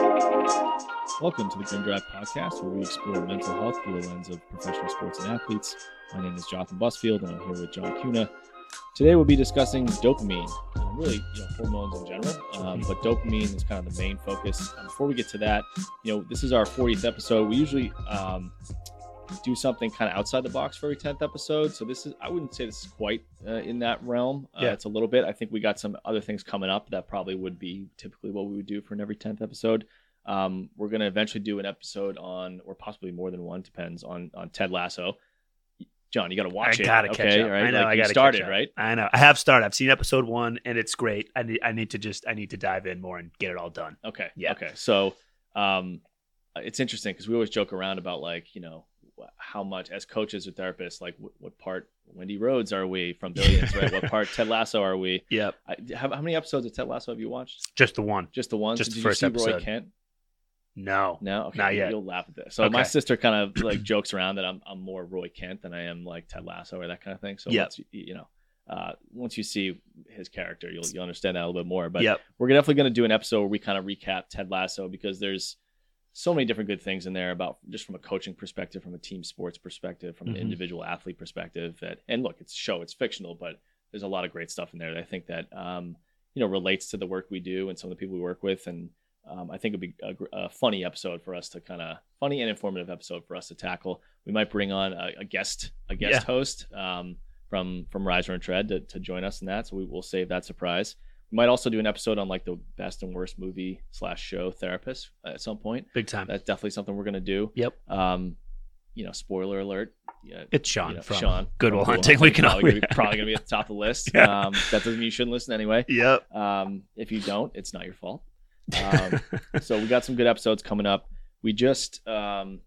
Welcome to the Grim Drive podcast, where we explore mental health through the lens of professional sports and athletes. My name is Jonathan Busfield, and I'm here with John Kuna. Today, we'll be discussing dopamine, uh, really, you know, hormones in general, um, but dopamine is kind of the main focus. Um, before we get to that, you know, this is our 40th episode. We usually um, do something kind of outside the box for every 10th episode. So this is, I wouldn't say this is quite uh, in that realm. Uh, Yeah. It's a little bit. I think we got some other things coming up that probably would be typically what we would do for an every 10th episode. Um, we're going to eventually do an episode on, or possibly more than one, depends on, on Ted Lasso. John, you got to watch I it. gotta catch okay, up. Right? I know. Like I gotta started, catch up. right? I know. I have started. I've seen episode one, and it's great. I need. I need to just. I need to dive in more and get it all done. Okay. Yeah. Okay. So, um, it's interesting because we always joke around about like you know how much as coaches or therapists like what, what part Wendy Rhodes are we from Billions, right? What part Ted Lasso are we? Yep. I, how, how many episodes of Ted Lasso have you watched? Just the one. Just the one. Just Did the you first see Roy episode. Kent? No. No, okay. Not yet. You'll laugh at this. So my sister kind of like jokes around that I'm I'm more Roy Kent than I am like Ted Lasso or that kind of thing. So Yep. once you, you know, uh, once you see his character, you'll you'll understand that a little bit more. But yep. we're definitely going to do an episode where we kind of recap Ted Lasso because there's so many different good things in there about just from a coaching perspective, from a team sports perspective, from an Mhm. individual athlete perspective. That and look, it's a show, it's fictional, but there's a lot of great stuff in there that I think that um, you know relates to the work we do and some of the people we work with, and um, I think it'd be a, a funny episode for us to kind of funny and informative episode for us to tackle. We might bring on a, a guest, a guest Yeah. host um, from from Riser and Tread to, to join us in that. So we will save that surprise. Might also do an episode on like the best and worst movie slash show therapist at some point. Big time. That's definitely something we're gonna do. Yep. Um, you know, spoiler alert. Yeah, It's Sean you know, from Sean Good Will Hunting. We can probably, gonna be, probably gonna be at the top of the list. Yeah. Um, that doesn't mean you shouldn't listen anyway. Yep. Um, if you don't, it's not your fault. Um, so we got some good episodes coming up. We just um,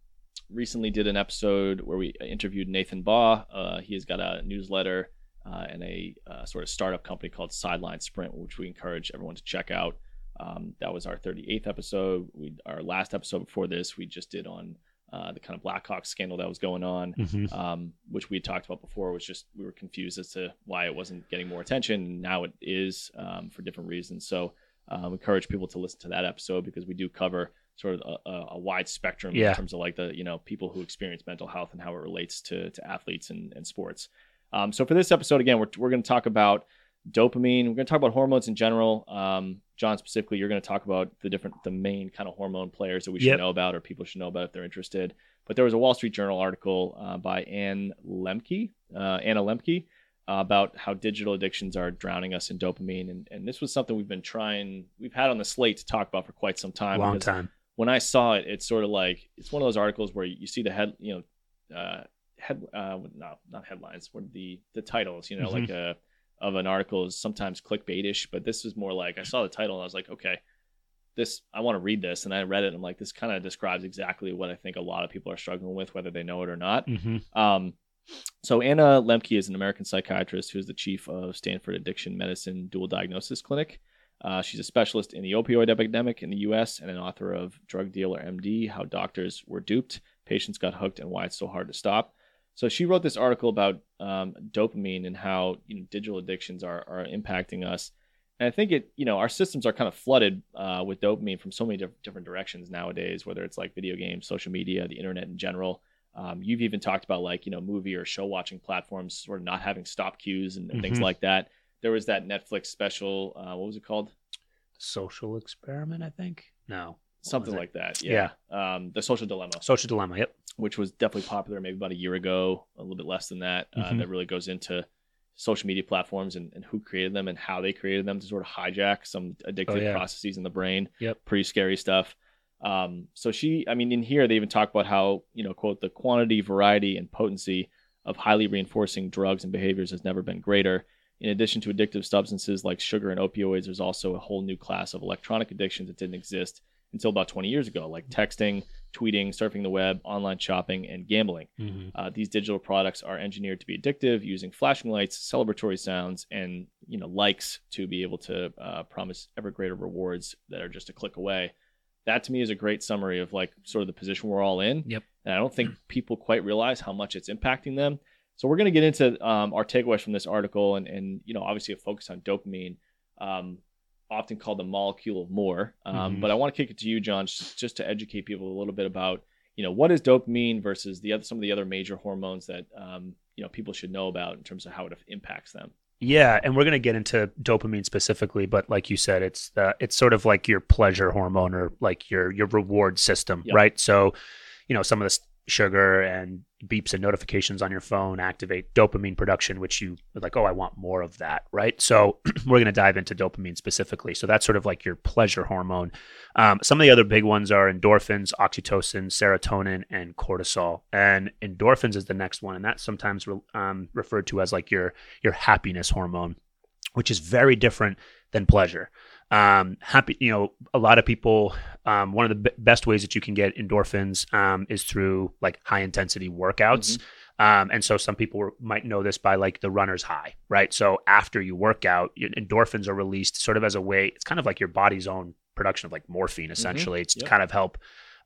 recently did an episode where we interviewed Nathan Baugh. Uh, he has got a newsletter uh, and a uh, sort of startup company called Sideline Sprint, which we encourage everyone to check out. Um, that was our 38th episode. We our last episode before this we just did on uh, the kind of Blackhawks scandal that was going on Mhm. um, which we had talked about before, was just we were confused as to why it wasn't getting more attention. And now it is um, for different reasons. So um, encourage people to listen to that episode because we do cover sort of a, a, a wide spectrum Yeah. in terms of like the you know people who experience mental health and how it relates to to athletes and, and sports. Um, so for this episode, again, we're we're going to talk about dopamine. We're going to talk about hormones in general. Um, John, specifically, you're going to talk about the different, the main kind of hormone players that we should Yep. know about or people should know about if they're interested. But there was a Wall Street Journal article uh, by Anne Lembke, uh, Anna Lembke, uh, about how digital addictions are drowning us in dopamine, and and this was something we've been trying, we've had on the slate to talk about for quite some time. Long time. when I saw it, it's sort of like it's one of those articles where you see the head, you know, uh, head, uh, no, not headlines, what the the titles, you know, Mhm. like a of an article is sometimes clickbaitish, but this was more like I saw the title and I was like, okay, this I want to read this, and I read it, and I'm like, this kind of describes exactly what I think a lot of people are struggling with, whether they know it or not. hmm Um, so Anna Lembke is an American psychiatrist who is the chief of Stanford Addiction Medicine Dual Diagnosis Clinic. Uh, she's a specialist in the opioid epidemic in the U.S. and an author of Drug Dealer MD: How Doctors Were Duped, Patients Got Hooked, and Why It's So Hard to Stop. So she wrote this article about um, dopamine and how you know digital addictions are are impacting us. And I think it, you know, our systems are kind of flooded uh, with dopamine from so many diff- different directions nowadays, whether it's like video games, social media, the internet in general. Um, you've even talked about like, you know, movie or show watching platforms sort of not having stop cues and, and things Mhm. like that. There was that Netflix special, uh, what was it called? Social experiment, I think. No. Something like that. Yeah. Um, the Social Dilemma, Social dilemma. Yep. which was definitely popular maybe about a year ago, a little bit less than that. Uh, Mhm. that really goes into social media platforms and, and who created them and how they created them to sort of hijack some addictive Oh, yeah. processes in the brain. Yep. Pretty scary stuff. Um, so she, I mean, in here they even talk about how you know, quote, the quantity, variety, and potency of highly reinforcing drugs and behaviors has never been greater. In addition to addictive substances like sugar and opioids, there's also a whole new class of electronic addictions that didn't exist until about 20 years ago, like texting, tweeting, surfing the web, online shopping, and gambling. hmm Uh, these digital products are engineered to be addictive, using flashing lights, celebratory sounds, and you know likes to be able to uh, promise ever greater rewards that are just a click away. That to me is a great summary of like sort of the position we're all in. Yep. And I don't think people quite realize how much it's impacting them. So we're going to get into um, our takeaways from this article, and and you know obviously a focus on dopamine. Um, often called the molecule of more. Um, Mhm. But I want to kick it to you, John, just, just to educate people a little bit about you know what is dopamine versus the other some of the other major hormones that um, you know people should know about in terms of how it impacts them. Yeah, and we're gonna get into dopamine specifically, but like you said, it's uh, it's sort of like your pleasure hormone or like your your reward system, Yep. right? So, you know, some of this sugar and beeps and notifications on your phone activate dopamine production, which you like, oh, I want more of that, right? So we're gonna dive into dopamine specifically. So that's sort of like your pleasure hormone. Um, some of the other big ones are endorphins, oxytocin, serotonin, and cortisol. And endorphins is the next one, and that's sometimes re- um, referred to as like your your happiness hormone, which is very different than pleasure. Um, happy, you know, a lot of people. Um, one of the b- best ways that you can get endorphins um, is through like high intensity workouts. Um, and so some people were, might know this by like the runner's high, right? So after you work out, endorphins are released sort of as a way. It's kind of like your body's own production of like morphine, essentially. It's to kind of help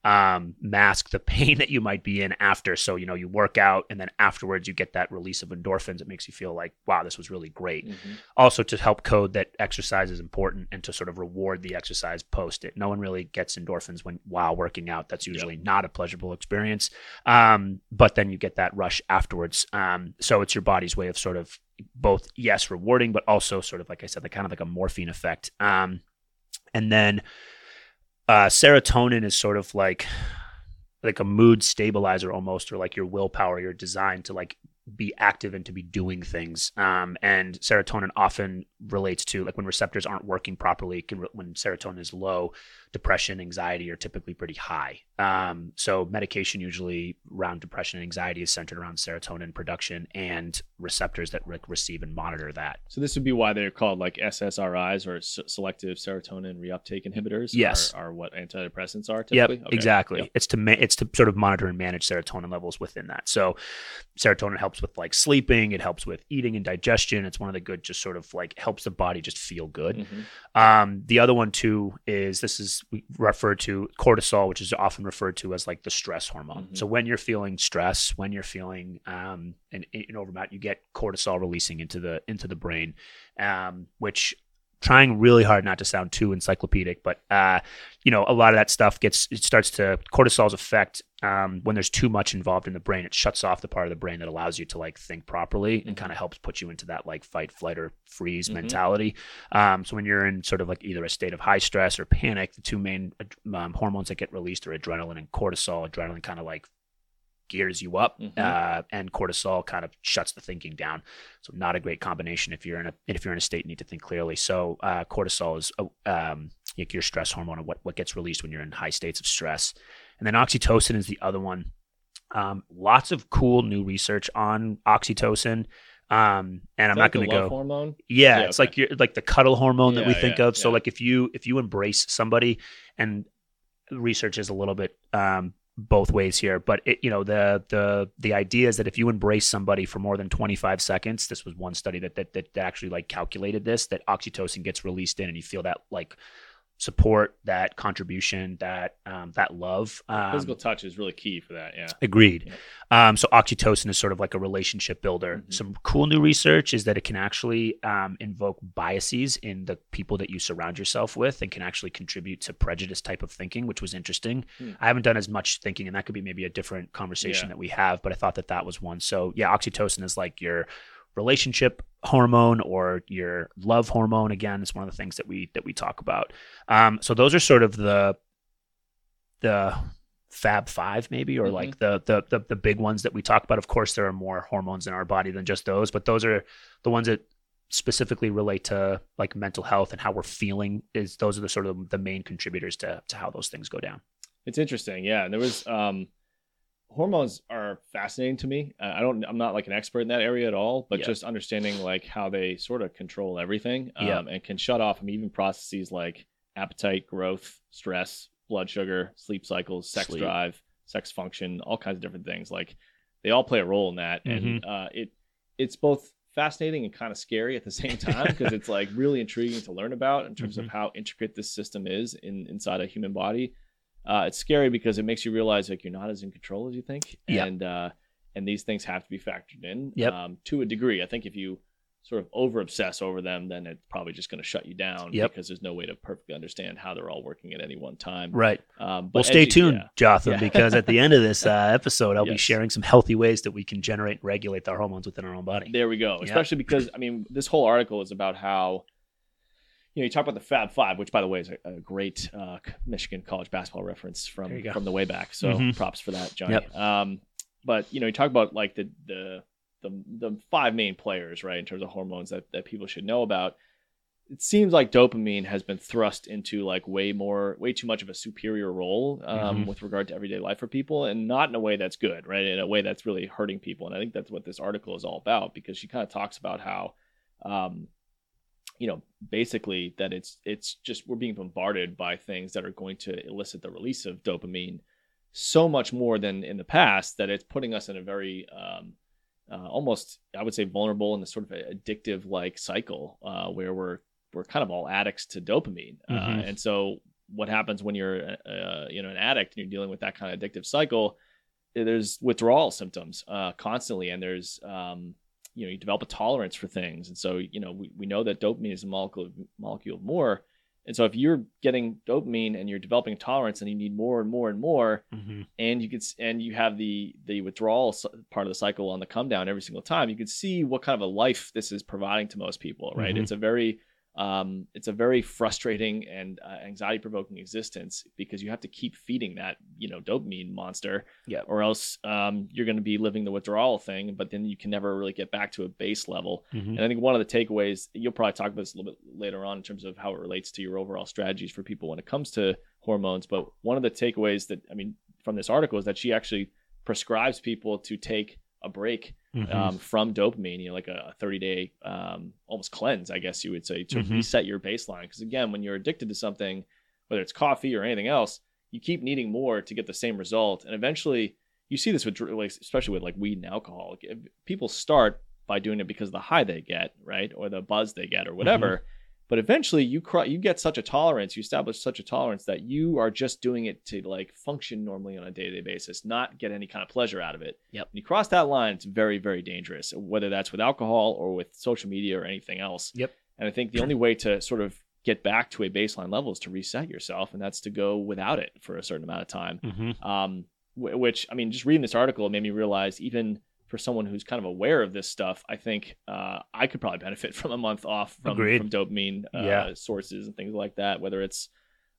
um, mask the pain that you might be in after. So, you know, you work out and then afterwards you get that release of endorphins. It makes you feel like, wow, this was really great. Mhm. Also to help code that exercise is important and to sort of reward the exercise post it. No one really gets endorphins when while working out. That's usually not a pleasurable experience. Um, but then you get that rush afterwards. Um, so it's your body's way of sort of both, yes, rewarding, but also sort of like I said, the kind of like a morphine effect. Um, and then uh, serotonin is sort of like like a mood stabilizer almost, or like your willpower. You're designed to like be active and to be doing things. Um, and serotonin often relates to like when receptors aren't working properly. Can when serotonin is low, depression, anxiety are typically pretty high. Um, so medication usually around depression and anxiety is centered around serotonin production and receptors that re- receive and monitor that. So this would be why they're called like SSRIs or s- selective serotonin reuptake inhibitors. Yes. are, are what antidepressants are Yep. Okay. exactly. Yep. It's to ma- it's to sort of monitor and manage serotonin levels within that. So, serotonin helps with like sleeping. It helps with eating and digestion. It's one of the good, just sort of like helps the body just feel good. Mhm. Um, the other one too is this is we refer to cortisol, which is often referred to as like the stress hormone. Mhm. So when you're feeling stress, when you're feeling um, an, an overmat, you get cortisol releasing into the into the brain, um, which trying really hard not to sound too encyclopedic, but uh, you know a lot of that stuff gets it starts to cortisol's effect um, when there's too much involved in the brain. It shuts off the part of the brain that allows you to like think properly and Mhm. kind of helps put you into that like fight, flight, or freeze Mhm. mentality. Um, so when you're in sort of like either a state of high stress or panic, the two main um, hormones that get released are adrenaline and cortisol. Adrenaline kind of like gears you up, Mhm. uh, and cortisol kind of shuts the thinking down. So not a great combination if you're in a if you're in a state you need to think clearly. So uh, cortisol is uh, um, like your stress hormone, and what what gets released when you're in high states of stress. And then oxytocin is the other one. Um, lots of cool new research on oxytocin. Um, and I'm not like going to go. hormone. Yeah, Yeah, it's okay. like you're like the cuddle hormone that we think yeah, of. So like if you if you embrace somebody, and research is a little bit um, both ways here, but it you know the the the idea is that if you embrace somebody for more than 25 seconds, this was one study that that that actually like calculated this that oxytocin gets released in, and you feel that like support, that contribution, that um, that love. Um, Physical touch is really key for that. Yeah. Agreed. Um, so oxytocin is sort of like a relationship builder. Mhm. Some cool new research is that it can actually um, invoke biases in the people that you surround yourself with, and can actually contribute to prejudice type of thinking, which was interesting. Hmm. I haven't done as much thinking, and that could be maybe a different conversation Yeah. that we have. But I thought that that was one. So yeah, oxytocin is like your relationship hormone or your love hormone again it's one of the things that we that we talk about um so those are sort of the the fab five maybe or Mhm. like the, the the the big ones that we talk about of course there are more hormones in our body than just those but those are the ones that specifically relate to like mental health and how we're feeling is those are the sort of the main contributors to to how those things go down It's interesting, yeah. And there was um, hormones are fascinating to me. Uh, I don't, I'm not like an expert in that area at all, but Yeah. just understanding like how they sort of control everything, um, Yeah. and can shut off. I mean, even processes like appetite, growth, stress, blood sugar, sleep cycles, sex Sleep. drive, sex function, all kinds of different things. Like they all play a role in that, and Mm-hmm. uh, it it's both fascinating and kind of scary at the same time because it's like really intriguing to learn about in terms Mm-hmm. of how intricate this system is in inside a human body uh, it's scary because it makes you realize like you're not as in control as you think, Yeah. and uh, and these things have to be factored in Yep. um, to a degree. I think if you sort of over obsess over them, then it's probably just going to shut you down Yep. because there's no way to perfectly understand how they're all working at any one time. Right. Um, but Well, stay tuned, yeah. Jotham, Yeah. because at the end of this uh, episode, I'll be sharing some healthy ways that we can generate and regulate our hormones within our own body. There we go. Especially because I mean, this whole article is about how you know you talk about the Fab Five, which by the way is a, a great uh, Michigan college basketball reference from There you go. from the way back. So Mhm. props for that, Johnny. Yep. Um, but you know, you talk about like the the the the five main players, right, in terms of hormones that that people should know about. It seems like dopamine has been thrust into like way more, way too much of a superior role um, Mhm. with regard to everyday life for people, and not in a way that's good, right? In a way that's really hurting people, and I think that's what this article is all about because she kind of talks about how, um, you know, basically that it's it's just we're being bombarded by things that are going to elicit the release of dopamine so much more than in the past that it's putting us in a very um, uh, almost I would say vulnerable in the sort of addictive like cycle uh, where we're we're kind of all addicts to dopamine, uh, Mhm. and so what happens when you're uh, you know an addict and you're dealing with that kind of addictive cycle? There's withdrawal symptoms uh, constantly, and there's um, you know you develop a tolerance for things, and so you know we, we know that dopamine is a molecule molecule of more, and so if you're getting dopamine and you're developing a tolerance, and you need more and more and more, Mm-hmm. and you could and you have the the withdrawal part of the cycle on the come down every single time you can see what kind of a life this is providing to most people right Mhm. it's a very um, it's a very frustrating and uh, anxiety provoking existence because you have to keep feeding that you know dopamine monster Yeah. or else um, you're going to be living the withdrawal thing but then you can never really get back to a base level Mm-hmm. and I think one of the takeaways, you'll probably talk about this a little bit later on in terms of how it relates to your overall strategies for people when it comes to hormones. But one of the takeaways that, I mean, from this article is that she actually prescribes people to take a break Mm-hmm. um, from dopamine, you know, like a 30 day um, almost cleanse, I guess you would say, to Mhm. reset your baseline. Because again, when you're addicted to something, whether it's coffee or anything else, you keep needing more to get the same result. And eventually, you see this with, like, especially with like weed and alcohol. People start by doing it because of the high they get, right, or the buzz they get, or whatever. But eventually, you you get such a tolerance, you establish such a tolerance that you are just doing it to like function normally on a day to day basis, not get any kind of pleasure out of it. Yep. When you cross that line, it's very very dangerous. Whether that's with alcohol or with social media or anything else. Yep. And I think the only way to sort of get back to a baseline level is to reset yourself, and that's to go without it for a certain amount of time Mm-hmm. um, wh- which I mean, just reading this article made me realize even for someone who's kind of aware of this stuff, I think uh, I could probably benefit from a month off from, Agreed. from dopamine uh, Yeah. sources and things like that, whether it's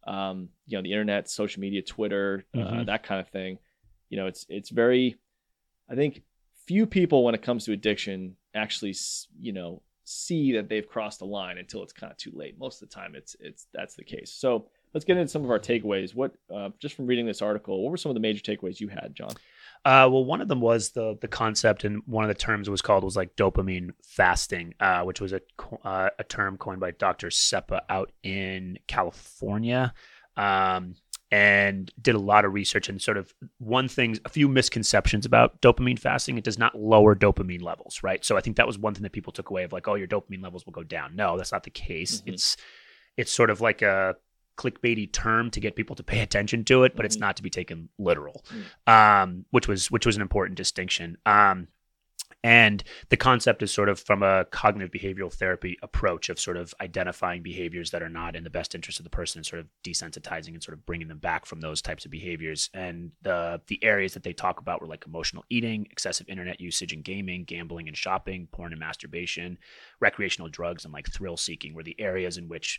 um, you know the internet, social media, Twitter, uh, Mhm. that kind of thing. You know, it's it's very. I think few people, when it comes to addiction, actually you know see that they've crossed the line until it's kind of too late. Most of the time, it's it's that's the case. So let's get into some of our takeaways. What uh, just from reading this article, what were some of the major takeaways you had, John? Uh, well, one of them was the the concept, and one of the terms was called was like dopamine fasting, uh, which was a uh, a term coined by Dr. Sepah out in California, um, and did a lot of research and sort of one thing, a few misconceptions about dopamine fasting. It does not lower dopamine levels, right? So I think that was one thing that people took away of like, oh, your dopamine levels will go down. No, that's not the case. Mhm. It's it's sort of like a clickbaity term to get people to pay attention to it, but it's Mhm. not to be taken literal um, which was which was an important distinction. Um, and the concept is sort of from a cognitive behavioral therapy approach of sort of identifying behaviors that are not in the best interest of the person and sort of desensitizing and sort of bringing them back from those types of behaviors. And the the areas that they talk about were like emotional eating, excessive internet usage and gaming, gambling and shopping, porn and masturbation, recreational drugs, and like thrill seeking were the areas in which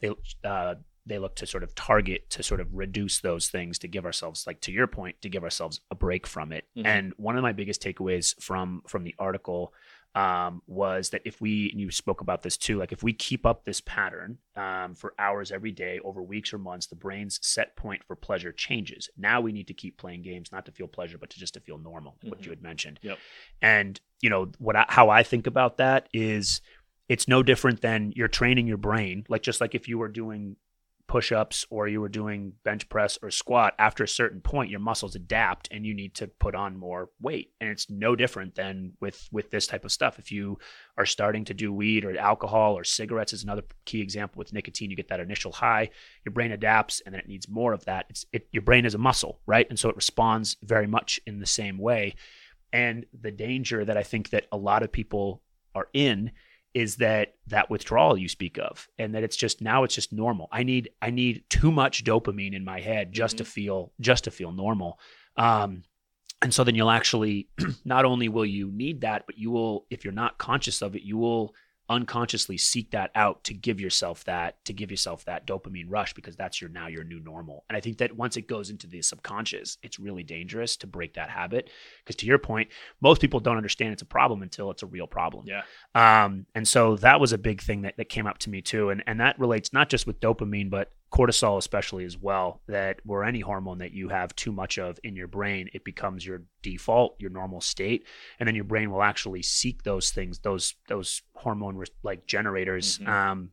they uh, they look to sort of target to sort of reduce those things to give ourselves like to your point to give ourselves a break from it Mhm. and one of my biggest takeaways from from the article um, was that if we and you spoke about this too like if we keep up this pattern um, for hours every day over weeks or months the brain's set point for pleasure changes now we need to keep playing games not to feel pleasure but to just to feel normal what Mhm. you had mentioned Yep. and you know what I, how i think about that is it's no different than you're training your brain like just like if you were doing push-ups or you were doing bench press or squat after a certain point your muscles adapt and you need to put on more weight. And it's no different than with with this type of stuff. If you are starting to do weed or alcohol or cigarettes is another key example. With nicotine you get that initial high your brain adapts and then it needs more of that. It's it your brain is a muscle right? And so it responds very much in the same way. And the danger that i think that a lot of people are in is that that withdrawal you speak of and that it's just now it's just normal. I need i need too much dopamine in my head just to feel just to feel normal. Um and so then you'll actually not only will you need that but you will if you're not conscious of it you will unconsciously seek that out to give yourself that to give yourself that dopamine rush because that's your now your new normal. And i think that once it goes into the subconscious it's really dangerous to break that habit. Because to your point most people don't understand it's a problem until it's a real problem. Yeah. um, and so that was a big thing that, that came up to me too. And and that relates not just with dopamine but cortisol especially as well that where any hormone that you have too much of in your brain it becomes your default your normal state and then your brain will actually seek those things those those hormone like generators Mhm. um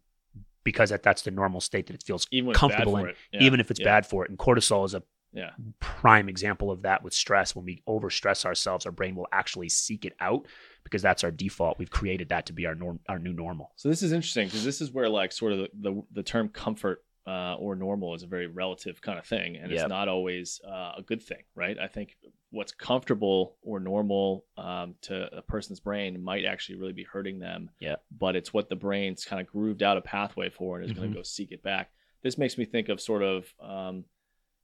because that, that's the normal state that it feels Even when it's bad comfortable in. Yeah. even if it's Yeah. bad for it and cortisol is a Yeah. prime example of that with stress when we overstress ourselves our brain will actually seek it out because that's our default we've created that to be our norm our new normal So this is interesting because this is where like sort of the, the, the term comfort uh, or normal is a very relative kind of thing, and Yep. it's not always uh, a good thing, right? I think what's comfortable or normal um, to a person's brain might actually really be hurting them. Yep. But it's what the brain's kind of grooved out a pathway for and is going Mhm. to go seek it back. This makes me think of sort of um,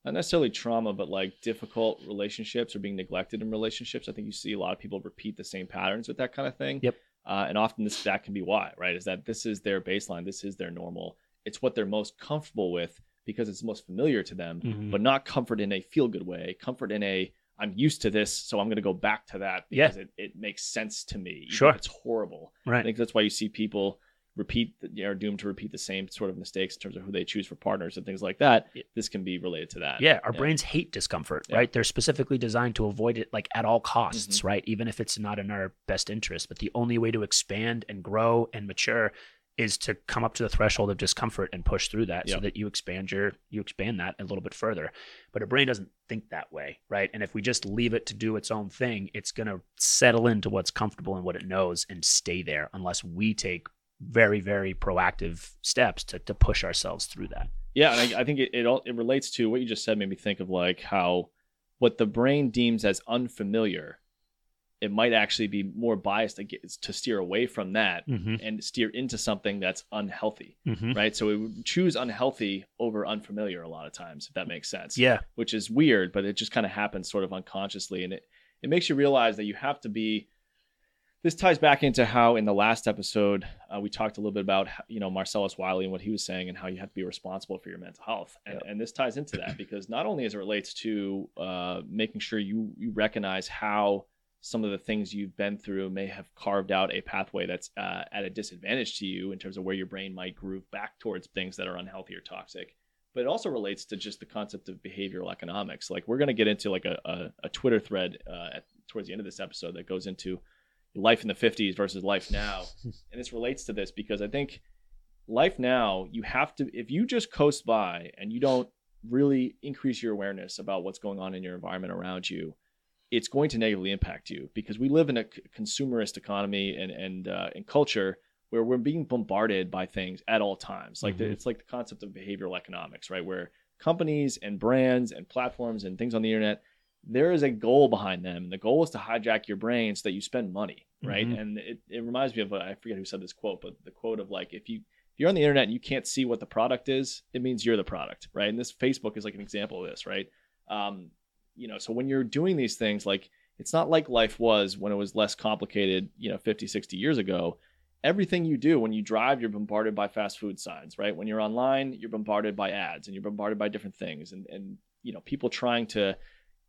not necessarily trauma, but like difficult relationships or being neglected in relationships. I think you see a lot of people repeat the same patterns with that kind of thing. Yep. Uh, and often this that can be why, right? Is that this is their baseline, this is their normal. It's what they're most comfortable with because it's most familiar to them, Mhm. but not comfort in a feel good way. Comfort in a I'm used to this, so I'm going to go back to that Yeah. because it, it makes sense to me. Sure. it's horrible. Right. I think that's why you see people repeat the, are doomed to repeat the same sort of mistakes in terms of who they choose for partners and things like that. Yeah. This can be related to that. Yeah, our brains hate discomfort, Yeah. right? They're specifically designed to avoid it like at all costs, Mm-hmm. right? Even if it's not in our best interest. But the only way to expand and grow and mature is to come up to the threshold of discomfort and push through that so that you expand your you expand that a little bit further. But a brain doesn't think that way, right? And if we just leave it to do its own thing, it's gonna settle into what's comfortable and what it knows and stay there unless we take very, very proactive steps to, to push ourselves through that. Yeah, and I, I think it, it all it relates to what you just said. Made me think of like how what the brain deems as unfamiliar, it might actually be more biased to, get, to steer away from that Mm-hmm. and steer into something that's unhealthy, Mm-hmm. right? So we choose unhealthy over unfamiliar a lot of times, if that makes sense. Yeah. which is weird, but it just kind of happens sort of unconsciously, and it it makes you realize that you have to be. This ties back into how in the last episode uh, we talked a little bit about you know Marcellus Wiley and what he was saying and how you have to be responsible for your mental health, and, and this ties into that because not only as it relates to uh, making sure you you recognize how some of the things you've been through may have carved out a pathway that's uh, at a disadvantage to you in terms of where your brain might groove back towards things that are unhealthy or toxic but it also relates to just the concept of behavioral economics. Like we're going to get into like a, a, a Twitter thread uh, at, towards the end of this episode that goes into life in the 50s versus life now, and this relates to this because I think life now you have to if you just coast by and you don't really increase your awareness about what's going on in your environment around you it's going to negatively impact you because we live in a c- consumerist economy and and uh, and culture where we're being bombarded by things at all times. Like the, Mhm. it's like the concept of behavioral economics, right? Where companies and brands and platforms and things on the internet, there is a goal behind them, and the goal is to hijack your brain so that you spend money, right? Mhm. And it, it reminds me of I forget who said this quote, but the quote of like if you if you're on the internet and you can't see what the product is, it means you're the product, right? And this Facebook is like an example of this, right? Um, you know, so when you're doing these things, like it's not like life was when it was less complicated, you know, 50, 60 years ago. Everything you do when you drive, you're bombarded by fast food signs, right? When you're online, you're bombarded by ads and you're bombarded by different things and, and you know, people trying to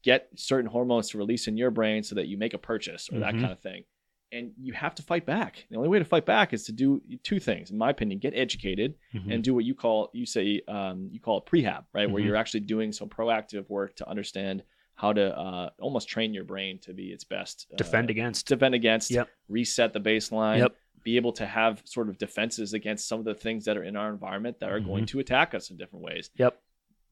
get certain hormones to release in your brain so that you make a purchase or that Mhm. kind of thing. And you have to fight back. The only way to fight back is to do two things, in my opinion, get educated Mhm. and do what you call you say um, you call it prehab, right? Where Mhm. you're actually doing some proactive work to understand how to uh, almost train your brain to be its best. uh, defend against. defend against. Yep. Reset the baseline. Yep. Be able to have sort of defenses against some of the things that are in our environment that are going to attack us in different ways. Yep.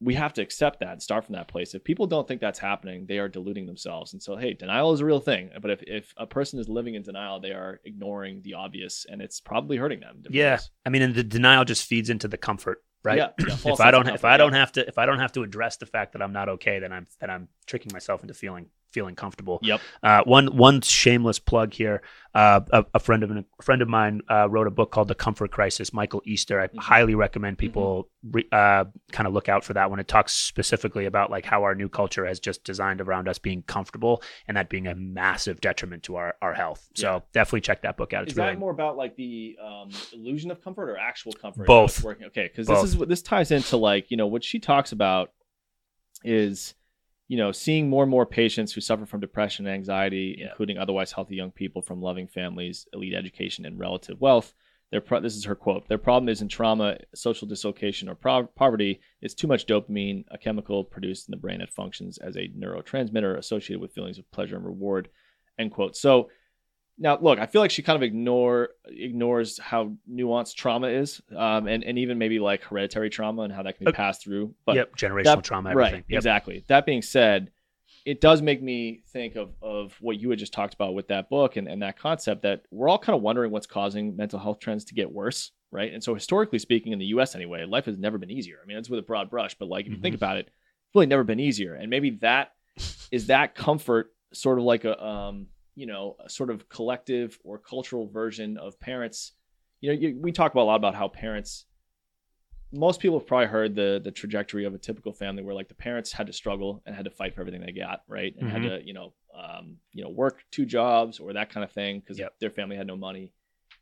We have to accept that and start from that place. If people don't think that's happening, they are deluding themselves. And so, hey, denial is a real thing. But if, if a person is living in denial, they are ignoring the obvious, and it's probably hurting them. Yeah. ways. I mean, and the denial just feeds into the comfort, right? Yeah, yeah, if I don't, if I don't have to, if I don't have to address the fact that I'm not okay, then I'm, then I'm tricking myself into feeling feeling comfortable. Yep. Uh, one one shameless plug here. Uh, a, a friend of an, a friend of mine uh, wrote a book called The Comfort Crisis. Michael Easter. I Mhm. highly recommend people re, uh, kind of look out for that one. It talks specifically about like how our new culture has just designed around us being comfortable and that being a massive detriment to our, our health. So Yeah. definitely check that book out. It's is really that more about like the um, illusion of comfort or actual comfort? Both. Working. Okay, because this is what this ties into like you know what she talks about is you know seeing more and more patients who suffer from depression and anxiety, Yeah. including otherwise healthy young people from loving families, elite education, and relative wealth. Their pro- this is her quote. Their problem isn't trauma, social dislocation, or pro- poverty. It's too much dopamine, a chemical produced in the brain that functions as a neurotransmitter associated with feelings of pleasure and reward. End quote. So now, look, I feel like she kind of ignore ignores how nuanced trauma is, um, and and even maybe like hereditary trauma and how that can be Okay. passed through. But yep, generational that- trauma, everything. right, Yep. exactly. That being said, it does make me think of of what you had just talked about with that book and, and that concept that we're all kind of wondering what's causing mental health trends to get worse, right? And so historically speaking, in the U.S. anyway, life has never been easier. I mean, it's with a broad brush, but like if you think Mhm. about it, it's really never been easier. And maybe that is that comfort sort of like a um, you know a sort of collective or cultural version of parents. You know, you, we talk about a lot about how parents most people have probably heard the the trajectory of a typical family where like the parents had to struggle and had to fight for everything they got right and had Mhm. to you know um, you know work two jobs or that kind of thing because Yep. their family had no money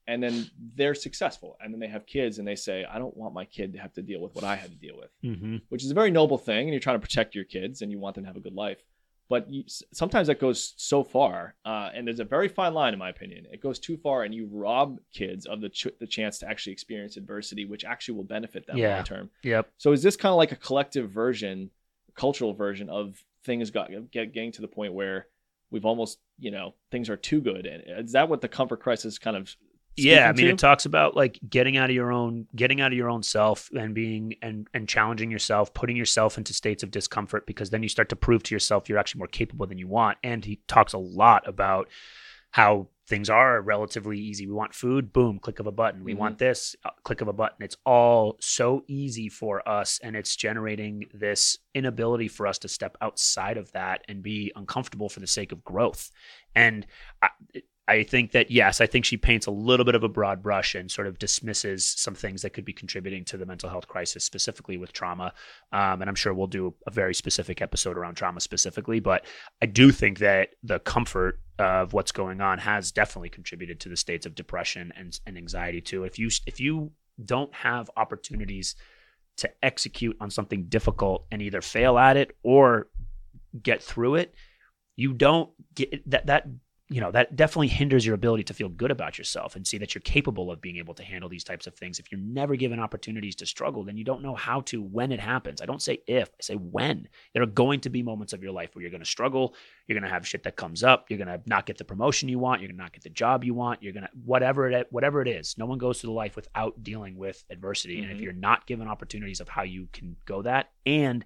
and then they're successful and then they have kids and they say i don't want my kid to have to deal with what i had to deal with hmm which is a very noble thing and you're trying to protect your kids and you want them to have a good life but you, sometimes that goes so far uh, and there's a very fine line in my opinion it goes too far and you rob kids of the, ch- the chance to actually experience adversity which actually will benefit them Yeah. long term Yep. so is this kind of like a collective version cultural version of things got get, getting to the point where we've almost you know things are too good and is that what the comfort crisis kind of yeah i mean to? it talks about like getting out of your own getting out of your own self and being and and challenging yourself putting yourself into states of discomfort because then you start to prove to yourself you're actually more capable than you want. And he talks a lot about how things are relatively easy. We want food boom click of a button. We Mhm. want this uh, click of a button. It's all so easy for us and it's generating this inability for us to step outside of that and be uncomfortable for the sake of growth. And I, I think that yes, I think she paints a little bit of a broad brush and sort of dismisses some things that could be contributing to the mental health crisis, specifically with trauma. Um, and I'm sure we'll do a very specific episode around trauma specifically. But I do think that the comfort of what's going on has definitely contributed to the states of depression and, and anxiety too. If you if you don't have opportunities to execute on something difficult and either fail at it or get through it, you don't get that that you know that definitely hinders your ability to feel good about yourself and see that you're capable of being able to handle these types of things. If you're never given opportunities to struggle then you don't know how to when it happens. I don't say if i say when. There are going to be moments of your life where you're going to struggle you're going to have shit that comes up you're going to not get the promotion you want you're going to not get the job you want you're going to whatever it whatever it is no one goes through life without dealing with adversity. And if Mhm. you're not given opportunities of how you can go that and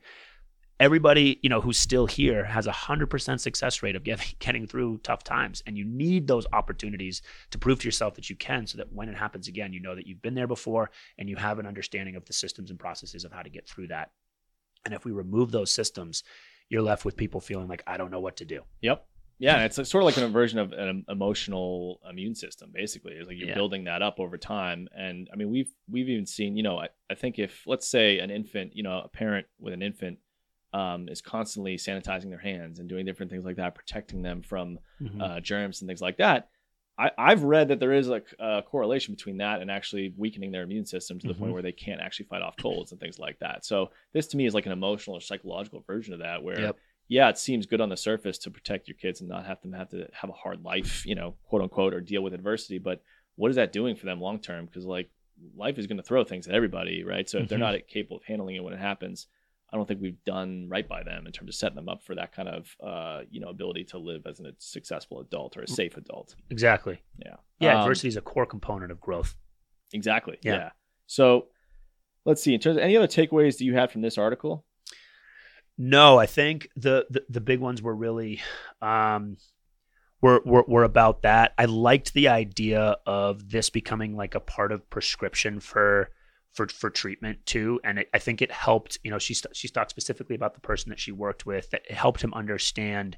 everybody you know who's still here has a hundred percent success rate of getting getting through tough times and you need those opportunities to prove to yourself that you can so that when it happens again you know that you've been there before and you have an understanding of the systems and processes of how to get through that and if we remove those systems you're left with people feeling like i don't know what to do Yep. Yeah, it's sort of like an version of an emotional immune system. Basically, it's like you're Yeah. building that up over time. And I mean, we've we've even seen, you know, I, I think if let's say an infant, you know, a parent with an infant um, is constantly sanitizing their hands and doing different things like that, protecting them from uh, germs and things like that. I, I've read that there is like a correlation between that and actually weakening their immune system to the point Mhm. where they can't actually fight off colds and things like that. So this to me is like an emotional or psychological version of that, where Yep. yeah, it seems good on the surface to protect your kids and not have them have to have a hard life, you know, quote unquote, or deal with adversity. But what is that doing for them long term? Because like life is going to throw things at everybody, right? So if they're Mhm. not capable of handling it when it happens, I don't think we've done right by them in terms of setting them up for that kind of uh, you know ability to live as a successful adult or a safe adult. exactly Yeah. yeah Um, adversity is a core component of growth Exactly. Yeah. Yeah. So let's see. In terms of any other takeaways do you have from this article? No, I think the the, the big ones were really um were, were were about that. I liked the idea of this becoming like a part of prescription for for for treatment too, and it, I think it helped. You know, she she talked specifically about the person that she worked with that it helped him understand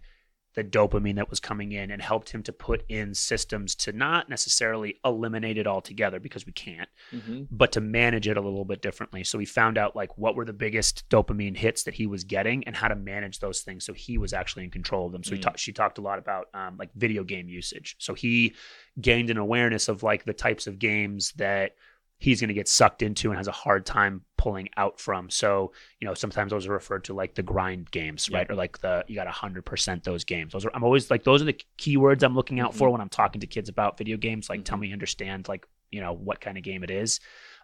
the dopamine that was coming in and helped him to put in systems to not necessarily eliminate it altogether because we can't, Mm-hmm. but to manage it a little bit differently. So he found out like what were the biggest dopamine hits that he was getting and how to manage those things. So he was actually in control of them. So he Mm. ta- she talked a lot about um, like video game usage. So he gained an awareness of like the types of games that he's going to get sucked into and has a hard time pulling out from. So, you know, sometimes those are referred to like the grind games, right? Or like the, you got 100% those games. Those are, I'm always like, those are the keywords I'm looking out for when I'm talking to kids about video games. Like, tell Mhm. me, understand, like, you know, what kind of game it is.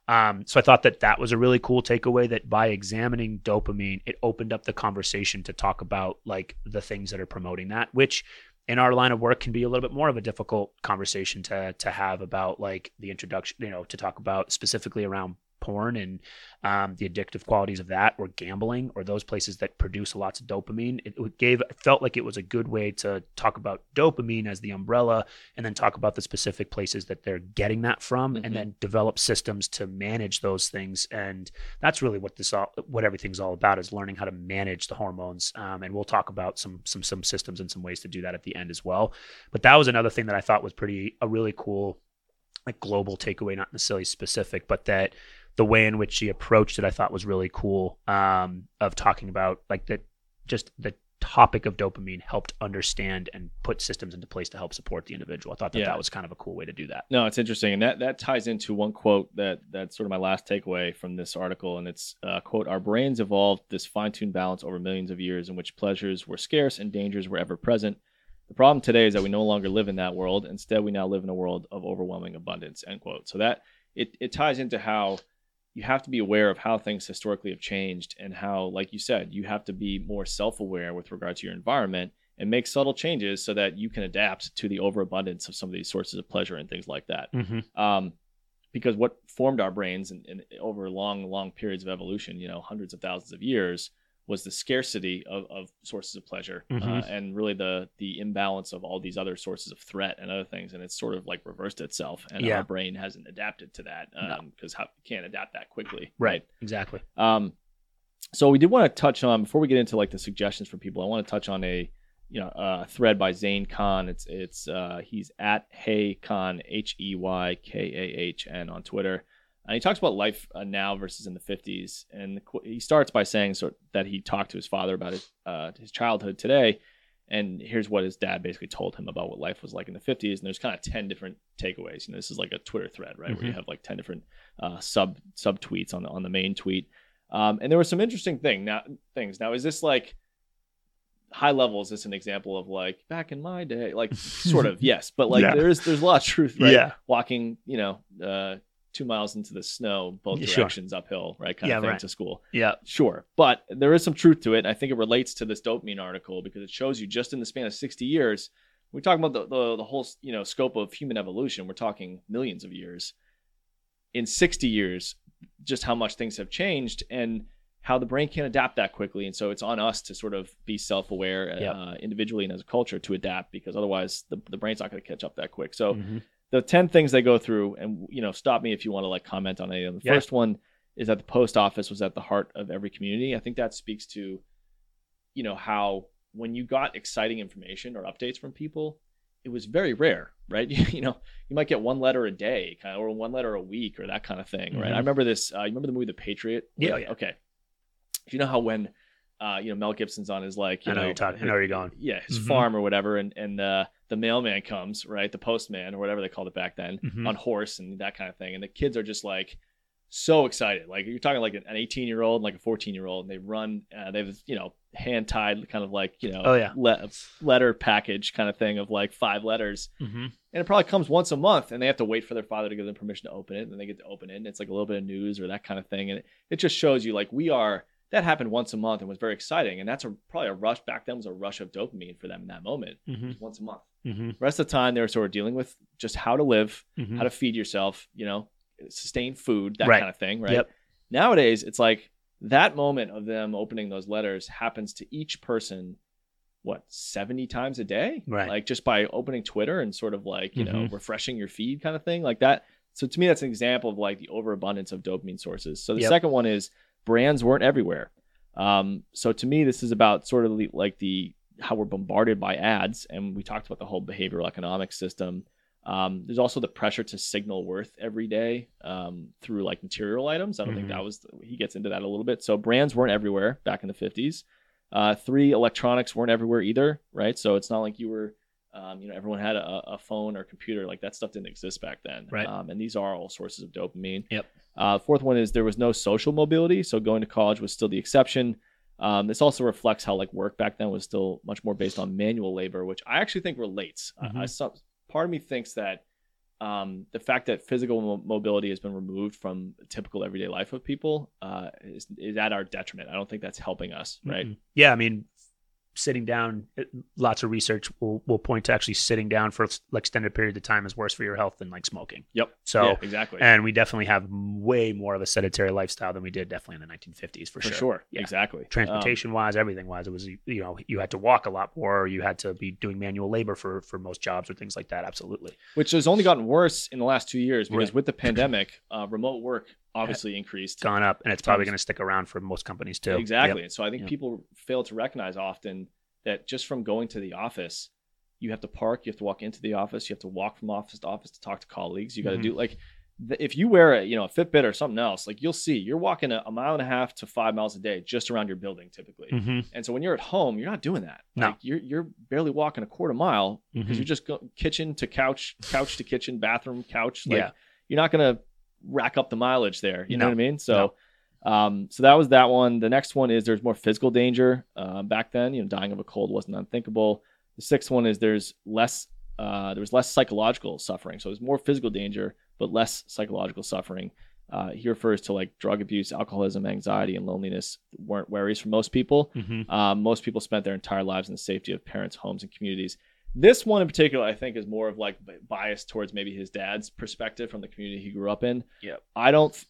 Um, so I thought that that was a really cool takeaway that by examining dopamine, it opened up the conversation to talk about like the things that are promoting that, which in our line of work can be a little bit more of a difficult conversation to to have about like the introduction, you know, to talk about specifically around porn and um, the addictive qualities of that, or gambling, or those places that produce lots of dopamine. It, gave it felt like it was a good way to talk about dopamine as the umbrella, and then talk about the specific places that they're getting that from, Mhm. and then develop systems to manage those things. And that's really what this all, what everything's all about is learning how to manage the hormones. Um, and we'll talk about some some some systems and some ways to do that at the end as well. But that was another thing that I thought was pretty a really cool like global takeaway, not necessarily specific, but that the way in which she approached it, I thought was really cool. Um, of talking about like that, just the topic of dopamine helped understand and put systems into place to help support the individual. I thought that Yeah. that was kind of a cool way to do that. No, it's interesting, and that that ties into one quote that that's sort of my last takeaway from this article, and it's uh, quote: "Our brains evolved this fine-tuned balance over millions of years, in which pleasures were scarce and dangers were ever present. The problem today is that we no longer live in that world. Instead, we now live in a world of overwhelming abundance." End quote. So that it it ties into how you have to be aware of how things historically have changed and how, like you said, you have to be more self-aware with regard to your environment and make subtle changes so that you can adapt to the overabundance of some of these sources of pleasure and things like that Mm-hmm. um, because what formed our brains in, in, over long, long periods of evolution, you know, hundreds of thousands of years, was the scarcity of, of sources of pleasure uh, Mhm. and really the the imbalance of all these other sources of threat and other things, and it's sort of like reversed itself, and Yeah. our brain hasn't adapted to that No. because how you can't adapt that quickly, Right. Exactly. um, so we did want to touch on before we get into like the suggestions for people. I want to touch on a you know a thread by Zain Kahn. It's it's uh, he's at Hey Kahn H E Y K A H N on Twitter, and he talks about life uh, now versus in the fifties. And the, he starts by saying sort that he talked to his father about his uh, his childhood today. And here's what his dad basically told him about what life was like in the 50s. And there's kind of 10 different takeaways. You know, this is like a Twitter thread, right? Where you Mhm. have like 10 different uh, sub sub tweets on the on the main tweet. Um, and there were some interesting thing now things. Now, is this like high level? Is this an example of like back in my day? Like sort of, yes, but like Yeah. there's there's a lot of truth, right? Yeah. Walking, you know, uh, two miles into the snow, both Yeah, sure. directions uphill, right? Kind Yeah, of thing right. to school. Yeah. Sure, but there is some truth to it. And I think it relates to this dopamine article because it shows you just in the span of 60 years. We're talking about the, the, the whole you know scope of human evolution. We're talking millions of years. In 60 years, just how much things have changed and how the brain can't adapt that quickly. And so it's on us to sort of be self-aware Yep. uh, individually and as a culture to adapt because otherwise the, the brain's not going to catch up that quick. So Mhm. The 10 things they go through and you know stop me if you want to like comment on any of them the Yeah. first one is that the post office was at the heart of every community i think that speaks to you know how when you got exciting information or updates from people it was very rare right you know you might get one letter a day kind of or one letter a week or that kind of thing right Mhm. i remember this uh, you remember the movie the patriot Yeah, yeah. okay If you know how when uh, you know Mel Gibson's on his like you I know know you're talking- I know you're going. yeah his Mhm. farm or whatever and and uh, the mailman comes right the postman or whatever they called it back then Mhm. on horse and that kind of thing and the kids are just like so excited like you're talking like an 18 year old like a 14 year old and they run uh, they have you know hand tied kind of like you know Oh, yeah. le- letter package kind of thing of like five letters Mhm. and it probably comes once a month and they have to wait for their father to give them permission to open it and then they get to open it and it's like a little bit of news or that kind of thing and it, it just shows you like we are that happened once a month and was very exciting and that's a probably a rush back then was a rush of dopamine for them in that moment Mhm. once a month Mhm. the rest of the time they were sort of dealing with just how to live Mhm. how to feed yourself you know sustain food that Right. kind of thing right Yep. nowadays it's like that moment of them opening those letters happens to each person what 70 times a day Right. like just by opening twitter and sort of like you know Mhm. refreshing your feed kind of thing like that so to me that's an example of like the overabundance of dopamine sources so the Yep. second one is brands weren't everywhere um, so to me this is about sort of like the how we're bombarded by ads, and we talked about the whole behavioral economic system. Um, there's also the pressure to signal worth every day um, through like material items. I don't think Mhm. that was he gets into that a little bit. So brands weren't everywhere back in the 50s. Uh, three, electronics weren't everywhere either, right? So it's not like you were, um, you know, everyone had a, a phone or computer. Like that stuff didn't exist back then. Right. Um, and these are all sources of dopamine. Yep. Uh, fourth one is there was no social mobility, so going to college was still the exception. Um, this also reflects how like work back then was still much more based on manual labor, which I actually think relates. I- I, Mhm. part of me thinks that um, the fact that physical mo- mobility has been removed from typical everyday life of people uh, is, is at our detriment. I don't think that's helping us, right? Mhm. Yeah, I mean, sitting down, lots of research will will point to actually sitting down for extended period of time is worse for your health than like smoking. Yep. So. Yeah, exactly. And we definitely have way more of a sedentary lifestyle than we did definitely in the 1950s for, for sure. sure. Yeah. Exactly. Um, Transportation wise, everything wise, it was you know you had to walk a lot more, or you had to be doing manual labor for for most jobs or things like that. Absolutely. which has only gotten worse in the last two years because Right. with the pandemic, uh, remote work obviously increased. Gone up, and it's probably going to stick around for most companies too. Exactly. Yep. And so I think Yep. people fail to recognize often that just from going to the office, you have to park, you have to walk into the office, you have to walk from office to office to talk to colleagues. You got to Mhm. do like if you wear a you know a Fitbit or something else, like you'll see you're walking a, a mile and a half to five miles a day just around your building typically. Mhm. And so when you're at home, you're not doing that. No. Like you're you're barely walking a quarter mile because Mhm. you're just go, kitchen to couch, couch to kitchen, bathroom, couch. Like Yeah. you're not gonna rack up the mileage there. You know what I mean? So, um, so that was that one. The next one is there's more physical danger. Uh, back then, you know, dying of a cold wasn't unthinkable. The sixth one is there's less. Uh, there was less psychological suffering, so there's more physical danger, but less psychological suffering. Uh, he refers to like drug abuse, alcoholism, anxiety, and loneliness weren't worries for most people. Mhm. Um, most people spent their entire lives in the safety of parents, homes, and communities. This one in particular, I think, is more of like bi- biased towards maybe his dad's perspective from the community he grew up in. Yeah, I don't.